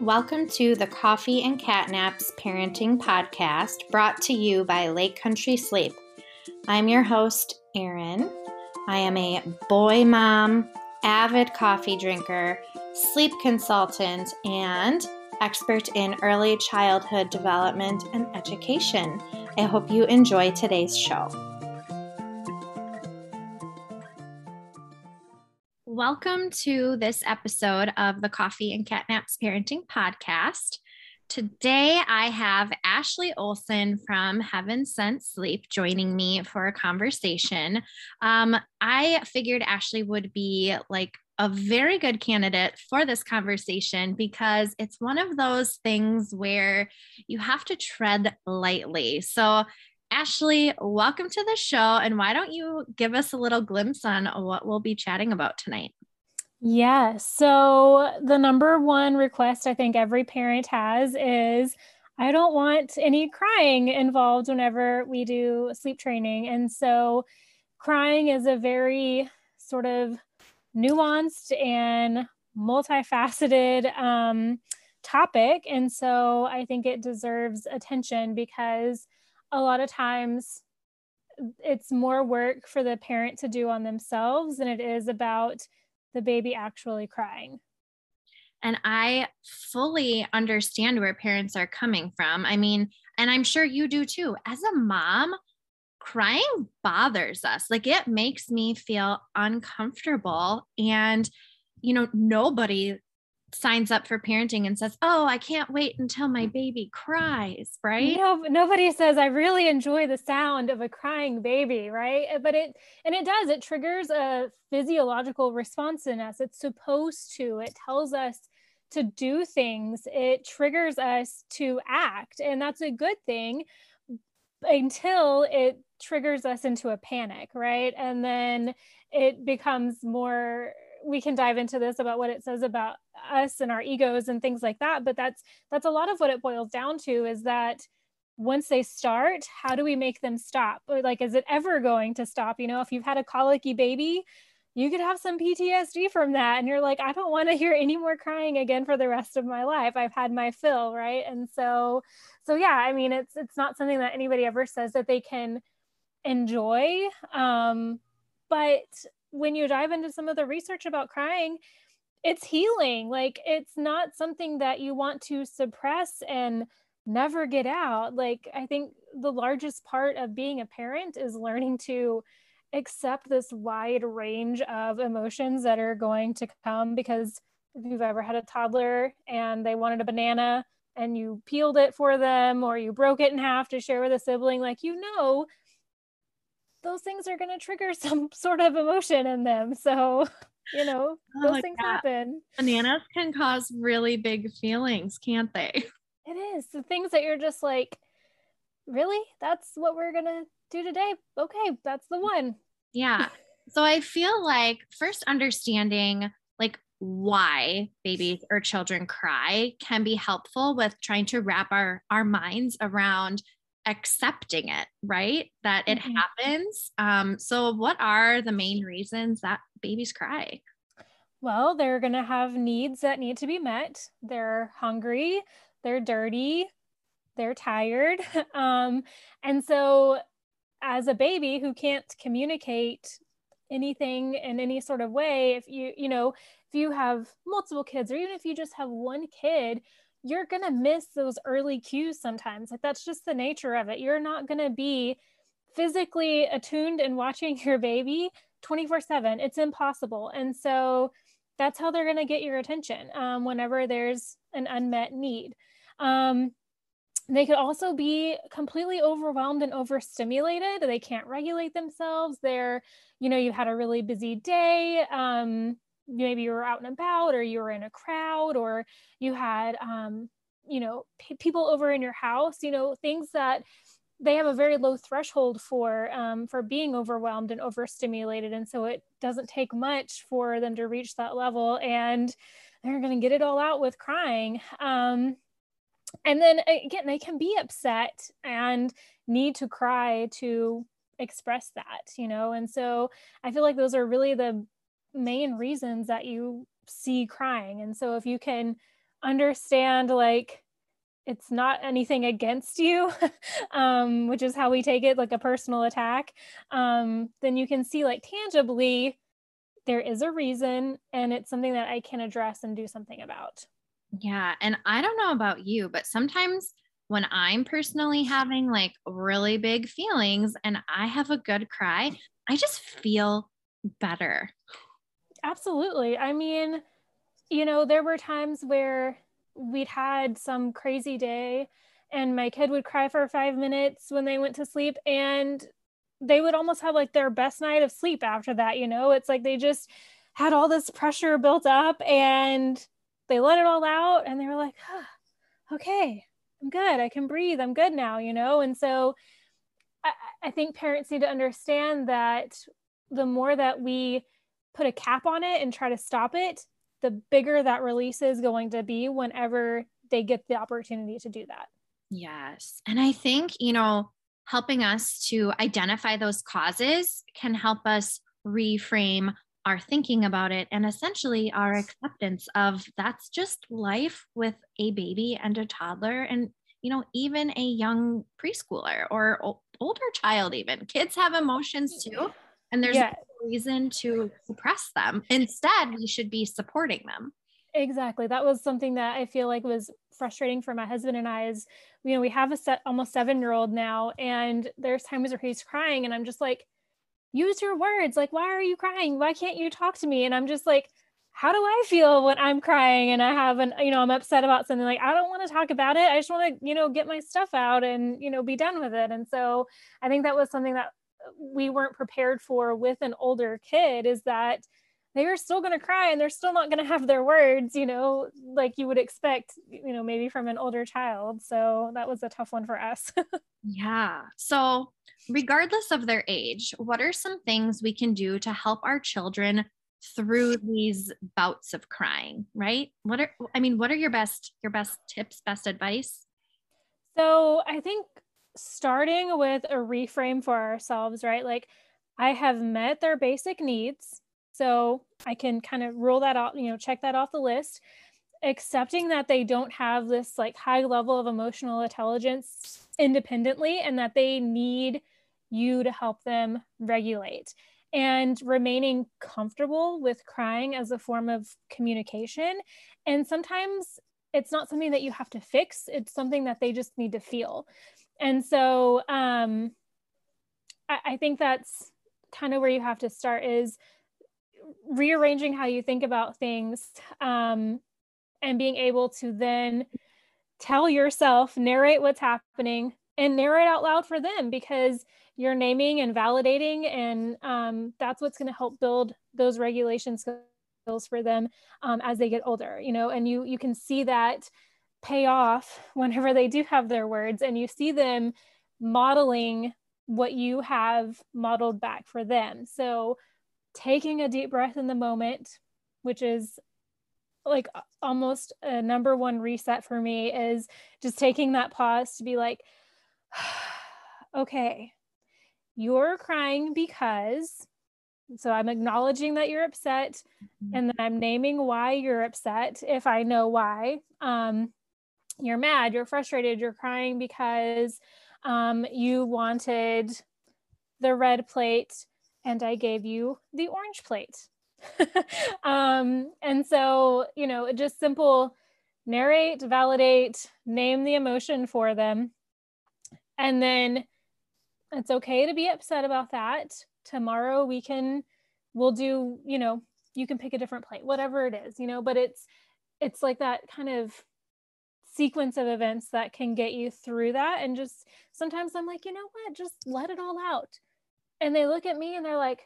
Welcome to the Coffee and Catnaps Parenting Podcast brought to you by Lake Country Sleep. I'm your host, Erin. I am a boy mom, avid coffee drinker, sleep consultant, and expert in early childhood development and education. I hope you enjoy today's show. Welcome to this episode of the Coffee and Catnaps Parenting Podcast. Today, I have Ashley Olson from Heaven Sent Sleep joining me for a conversation. Um, I figured Ashley would be like a very good candidate for this conversation because it's one of those things where you have to tread lightly. So, Ashley, welcome to the show. And why don't you give us a little glimpse on what we'll be chatting about tonight? Yeah. So, the number one request I think every parent has is I don't want any crying involved whenever we do sleep training. And so, crying is a very sort of nuanced and multifaceted um, topic. And so, I think it deserves attention because a lot of times it's more work for the parent to do on themselves than it is about the baby actually crying. And I fully understand where parents are coming from. I mean, and I'm sure you do too. As a mom, crying bothers us. Like it makes me feel uncomfortable. And, you know, nobody signs up for parenting and says, "Oh, I can't wait until my baby cries," right? No, nobody says I really enjoy the sound of a crying baby, right? Uh, but it and it does. It triggers a physiological response in us. It's supposed to. It tells us to do things. It triggers us to act, and that's a good thing until it triggers us into a panic, right? And then it becomes more we can dive into this about what it says about us and our egos and things like that but that's that's a lot of what it boils down to is that once they start how do we make them stop? Like is it ever going to stop? You know if you've had a colicky baby you could have some PTSD from that and you're like I don't want to hear any more crying again for the rest of my life. I've had my fill right? And so so yeah I mean it's it's not something that anybody ever says that they can enjoy um but when you dive into some of the research about crying, it's healing. Like it's not something that you want to suppress and never get out. Like I think the largest part of being a parent is learning to accept this wide range of emotions that are going to come because if you've ever had a toddler and they wanted a banana and you peeled it for them or you broke it in half to share with a sibling like you know those things are going to trigger some sort of emotion in them. So, you know, oh those things God. happen. Bananas can cause really big feelings, can't they? It is. The things that you're just like, really? That's what we're going to do today? Okay, that's the one. Yeah. so I feel like first understanding like why babies or children cry can be helpful with trying to wrap our our minds around accepting it, right? That it mm-hmm. happens. Um, so, what are the main reasons that babies cry? Well, they're going to have needs that need to be met. They're hungry, they're dirty, they're tired. Um, and so, as a baby who can't communicate anything in any sort of way, if you, you know, if you have multiple kids, or even if you just have one kid, you're going to miss those early cues sometimes. Like that's just the nature of it. You're not going to be physically attuned and watching your baby 24 7. It's impossible. And so that's how they're going to get your attention um, whenever there's an unmet need. Um, they could also be completely overwhelmed and overstimulated. They can't regulate themselves. They're, you know, you've had a really busy day. Um, maybe you were out and about or you were in a crowd or you had um, you know p- people over in your house you know things that they have a very low threshold for um, for being overwhelmed and overstimulated. And so it doesn't take much for them to reach that level and they're going to get it all out with crying. Um, and then again they can be upset and need to cry to express that you know? And so i feel like those are really the main reasons that you see crying. And so if you can understand like it's not anything against you, um, which is how we take it, like a personal attack, um, then you can see like tangibly there is a reason and it's something that I can address and do something about. Yeah. And I don't know about you, but sometimes when I'm personally having like really big feelings and I have a good cry, I just feel better. Absolutely. I mean, you know, there were times where we'd had some crazy day and my kid would cry for five minutes when they went to sleep and they would almost have like their best night of sleep after that you know? It's like they just had all this pressure built up and they let it all out and they were like huh, okay i'm good. I can breathe. I'm good now you know? And so I, I think parents need to understand that the more that we put a cap on it and try to stop it the bigger that release is going to be whenever they get the opportunity to do that. Yes. And I think, you know, helping us to identify those causes can help us reframe our thinking about it and essentially our acceptance of that's just life with a baby and a toddler and you know even a young preschooler or older child even kids have emotions too and there's yeah reason to suppress them. Instead, we should be supporting them. Exactly. That was something that I feel like was frustrating for my husband and I is, you know, we have a set almost seven year old now, and there's times where he's crying, and I'm just like, use your words. Like, why are you crying? Why can't you talk to me? And I'm just like, how do I feel when I'm crying and I have an, you know, I'm upset about something like I don't want to talk about it. I just want to, you know, get my stuff out and, you know, be done with it. And so I think that was something that we weren't prepared for with an older kid is that they are still going to cry and they're still not going to have their words, you know, like you would expect, you know, maybe from an older child. So that was a tough one for us. yeah. So, regardless of their age, what are some things we can do to help our children through these bouts of crying, right? What are I mean, what are your best your best tips, best advice? So, I think starting with a reframe for ourselves, right? Like I have met their basic needs. So I can kind of rule that out, you know, check that off the list. Accepting that they don't have this like high level of emotional intelligence independently and that they need you to help them regulate and remaining comfortable with crying as a form of communication. And sometimes it's not something that you have to fix, it's something that they just need to feel and so um, I, I think that's kind of where you have to start is rearranging how you think about things um, and being able to then tell yourself narrate what's happening and narrate out loud for them because you're naming and validating and um, that's what's going to help build those regulation skills for them um, as they get older you know and you you can see that pay off whenever they do have their words and you see them modeling what you have modeled back for them. So taking a deep breath in the moment, which is like almost a number one reset for me is just taking that pause to be like okay you're crying because so i'm acknowledging that you're upset mm-hmm. and then i'm naming why you're upset if i know why um, you're mad, you're frustrated, you're crying because um, you wanted the red plate and I gave you the orange plate. um, and so, you know, just simple narrate, validate, name the emotion for them. And then it's okay to be upset about that. Tomorrow we can, we'll do, you know, you can pick a different plate, whatever it is, you know, but it's, it's like that kind of sequence of events that can get you through that. And just sometimes I'm like, you know what, just let it all out. And they look at me and they're like,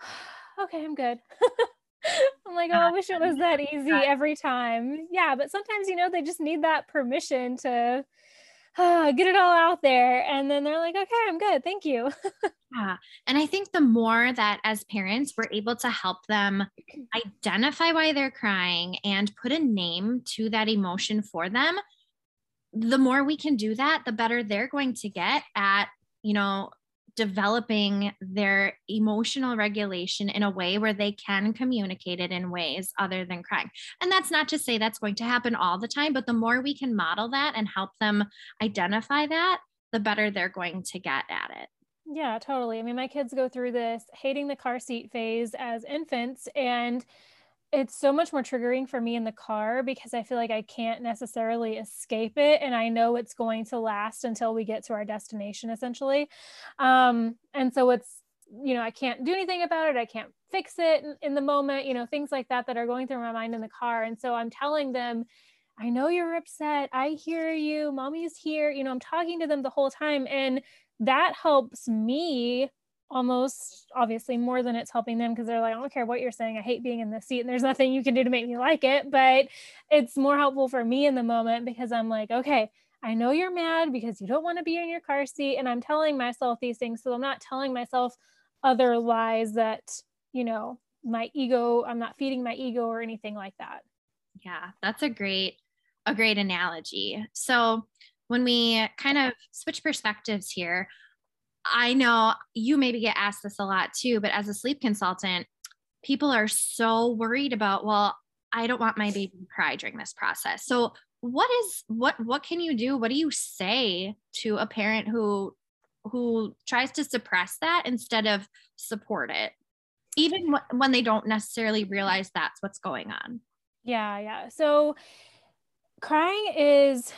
okay, I'm good. I'm like, oh, I wish it was that easy every time. Yeah, but sometimes, you know, they just need that permission to uh, get it all out there. And then they're like, okay, I'm good. Thank you. yeah. And I think the more that as parents, we're able to help them identify why they're crying and put a name to that emotion for them, the more we can do that, the better they're going to get at, you know, developing their emotional regulation in a way where they can communicate it in ways other than crying. And that's not to say that's going to happen all the time, but the more we can model that and help them identify that, the better they're going to get at it. Yeah, totally. I mean, my kids go through this hating the car seat phase as infants and it's so much more triggering for me in the car because I feel like I can't necessarily escape it and I know it's going to last until we get to our destination essentially. Um, and so it's you know, I can't do anything about it. I can't fix it in, in the moment, you know, things like that that are going through my mind in the car. And so I'm telling them, I know you're upset. I hear you. Mommy's here. You know, I'm talking to them the whole time. And that helps me almost obviously more than it's helping them because they're like, I don't care what you're saying. I hate being in the seat and there's nothing you can do to make me like it. But it's more helpful for me in the moment because I'm like, okay, I know you're mad because you don't want to be in your car seat. And I'm telling myself these things. So I'm not telling myself other lies that, you know, my ego, I'm not feeding my ego or anything like that. Yeah, that's a great, a great analogy. So when we kind of switch perspectives here, I know you maybe get asked this a lot too, but as a sleep consultant, people are so worried about, well, I don't want my baby to cry during this process. So what is what what can you do? What do you say to a parent who who tries to suppress that instead of support it? Even when they don't necessarily realize that's what's going on. Yeah, yeah. So crying is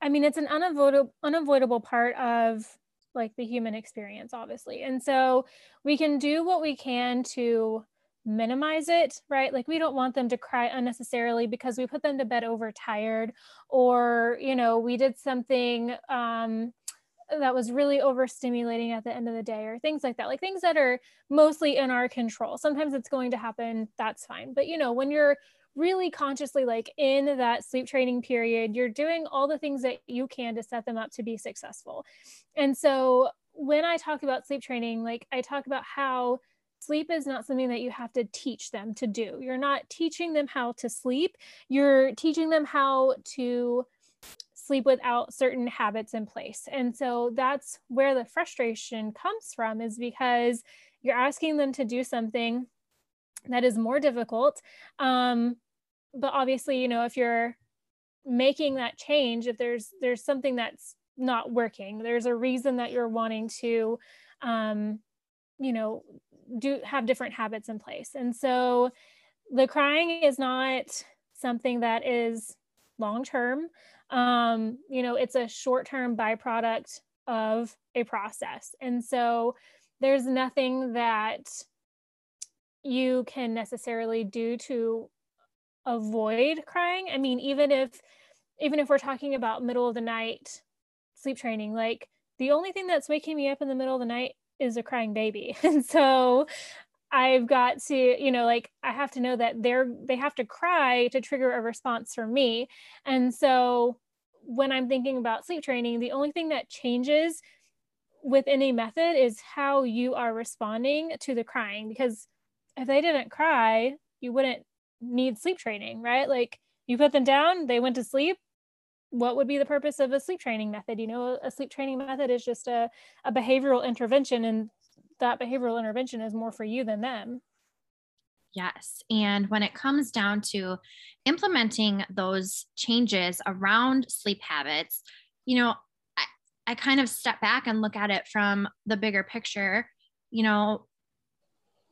I mean, it's an unavoidable unavoidable part of like the human experience, obviously. And so we can do what we can to minimize it, right? Like we don't want them to cry unnecessarily because we put them to bed overtired or, you know, we did something um, that was really overstimulating at the end of the day or things like that like things that are mostly in our control sometimes it's going to happen that's fine but you know when you're really consciously like in that sleep training period you're doing all the things that you can to set them up to be successful. And so when i talk about sleep training like i talk about how sleep is not something that you have to teach them to do. You're not teaching them how to sleep. You're teaching them how to sleep without certain habits in place. And so that's where the frustration comes from is because you're asking them to do something that is more difficult. Um, but obviously you know if you're making that change if there's there's something that's not working there's a reason that you're wanting to um, you know do have different habits in place. And so the crying is not something that is long term um, you know it's a short term byproduct of a process. And so there's nothing that you can necessarily do to avoid crying. I mean even if even if we're talking about middle of the night sleep training like the only thing that's waking me up in the middle of the night is a crying baby. And so i've got to you know like i have to know that they're they have to cry to trigger a response from me. And so when i'm thinking about sleep training the only thing that changes with any method is how you are responding to the crying because if they didn't cry, you wouldn't need sleep training, right? Like you put them down, they went to sleep. What would be the purpose of a sleep training method? You know, a sleep training method is just a, a behavioral intervention, and that behavioral intervention is more for you than them. Yes. And when it comes down to implementing those changes around sleep habits, you know, I, I kind of step back and look at it from the bigger picture. You know,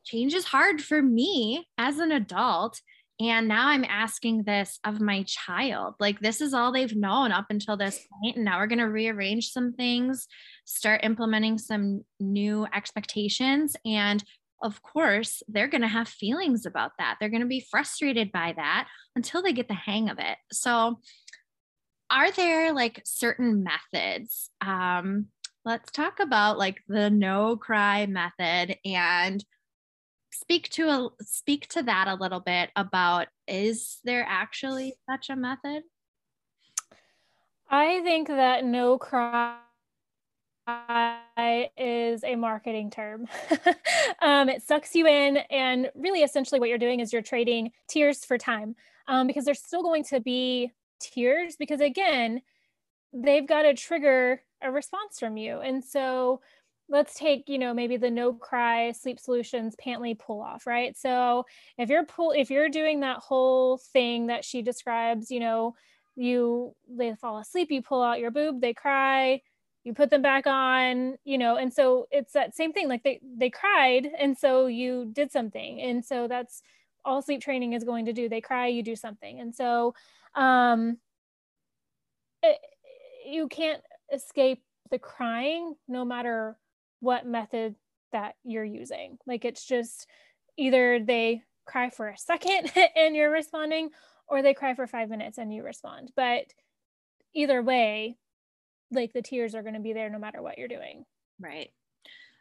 change is hard for me as an adult. And now I'm asking this of my child. Like, this is all they've known up until this point, And now we're going to rearrange some things, start implementing some new expectations. And of course, they're going to have feelings about that. They're going to be frustrated by that until they get the hang of it. So, are there like certain methods? Um, let's talk about like the no cry method and speak to a speak to that a little bit about is there actually such a method? I think that no cry is a marketing term. Um, it sucks you in and really essentially what you're doing is you're trading tears for time um, because there's still going to be tears because again they've got to trigger a response from you. And so let's take you know maybe the no cry sleep solutions Pantley pull off right? So if you're pull if you're doing that whole thing that she describes you know you they fall asleep you pull out your boob they cry you put them back on you know and so it's that same thing like they they cried and so you did something and so that's all sleep training is going to do they cry you do something and so um it, you can't escape the crying no matter what method that you're using. Like it's just either they cry for a second and you're responding, or they cry for five minutes and you respond. But either way, like the tears are going to be there no matter what you're doing. Right.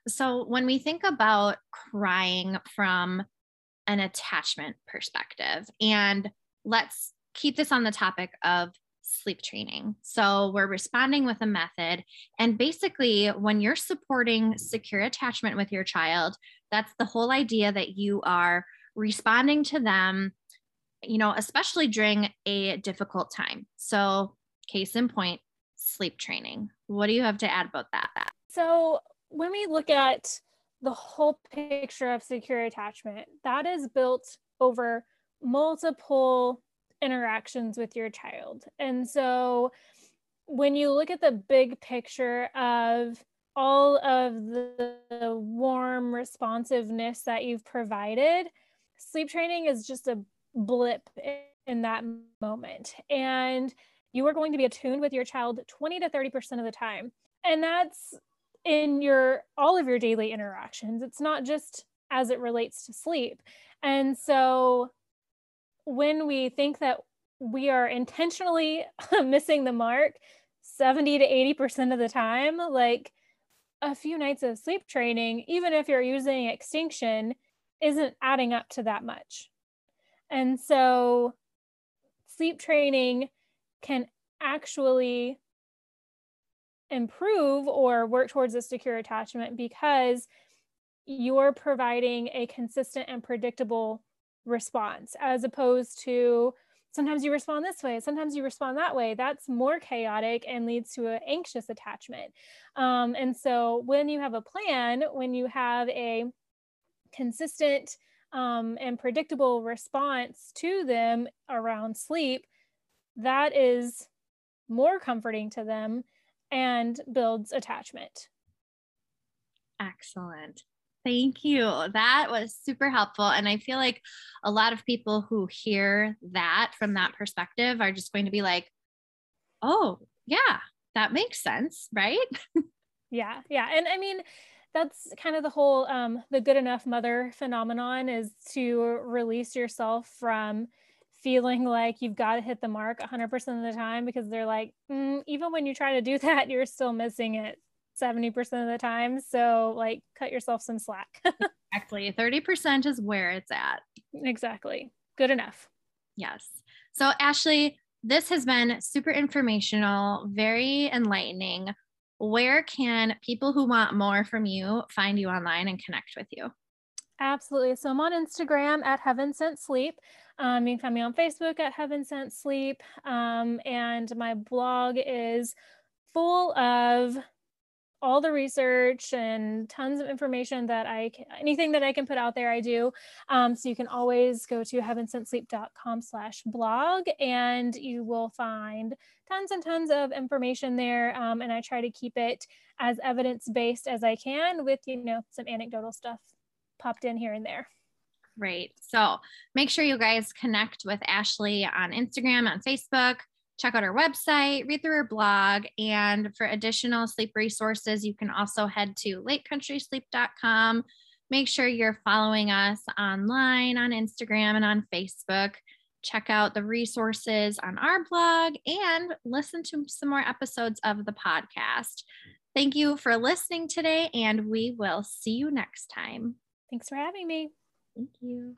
So when we think about crying from an attachment perspective, and let's keep this on the topic of sleep training. So we're responding with a method. And basically, when you're supporting secure attachment with your child, that's the whole idea that you are responding to them, you know, especially during a difficult time. So, case in point, sleep training. What do you have to add about that? So, when we look at the whole picture of secure attachment, that is built over multiple interactions with your child. And so when you look at the big picture of all of the, the warm responsiveness that you've provided, sleep training is just a blip in that moment. And you are going to be attuned with your child 20 to 30% of the time. And that's in your all of your daily interactions. It's not just as it relates to sleep. And so when we think that we are intentionally missing the mark 70 to 80% of the time, like a few nights of sleep training, even if you're using extinction, isn't adding up to that much. And so sleep training can actually improve or work towards a secure attachment because you're providing a consistent and predictable response as opposed to sometimes you respond this way sometimes you respond that way. That's more chaotic and leads to an anxious attachment. Um, and so when you have a plan when you have a consistent um, and predictable response to them around sleep that is more comforting to them and builds attachment. Excellent Thank you. That was super helpful. And I feel like a lot of people who hear that from that perspective are just going to be like, oh, yeah, that makes sense. Right. yeah. Yeah. And I mean, that's kind of the whole um, the good enough mother phenomenon is to release yourself from feeling like you've got to hit the mark 100% of the time because they're like mm, even when you try to do that you're still missing it 70% of the time. So, like, cut yourself some slack. exactly. 30% is where it's at. Exactly. Good enough. Yes. So, Ashley, this has been super informational, very enlightening. Where can people who want more from you find you online and connect with you? Absolutely. So I'm on Instagram at Heaven Sent Sleep. Um, you can find me on Facebook at Heaven Sent Sleep. Um, and my blog is full of all the research and tons of information that I can, anything that I can put out there, I do. Um, so you can always go to heavensentsleep.com slash blog and you will find tons and tons of information there. Um, and I try to keep it as evidence-based as I can with, you know, some anecdotal stuff popped in here and there. Great. So make sure you guys connect with Ashley on Instagram, on Facebook check out our website, read through our blog, and for additional sleep resources, you can also head to lakecountrysleep.com. Make sure you're following us online on Instagram and on Facebook. Check out the resources on our blog and listen to some more episodes of the podcast. Thank you for listening today, and we will see you next time. Thanks for having me. Thank you.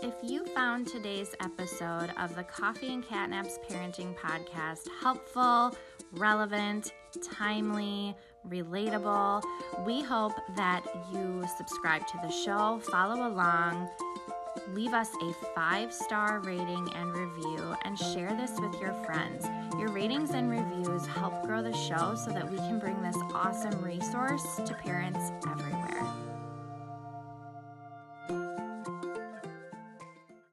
If you found today's episode of the Coffee and Catnaps Parenting Podcast helpful, relevant, timely, relatable, we hope that you subscribe to the show, follow along, leave us a five star rating and review and share this with your friends. Your ratings and reviews help grow the show so that we can bring this awesome resource to parents everywhere.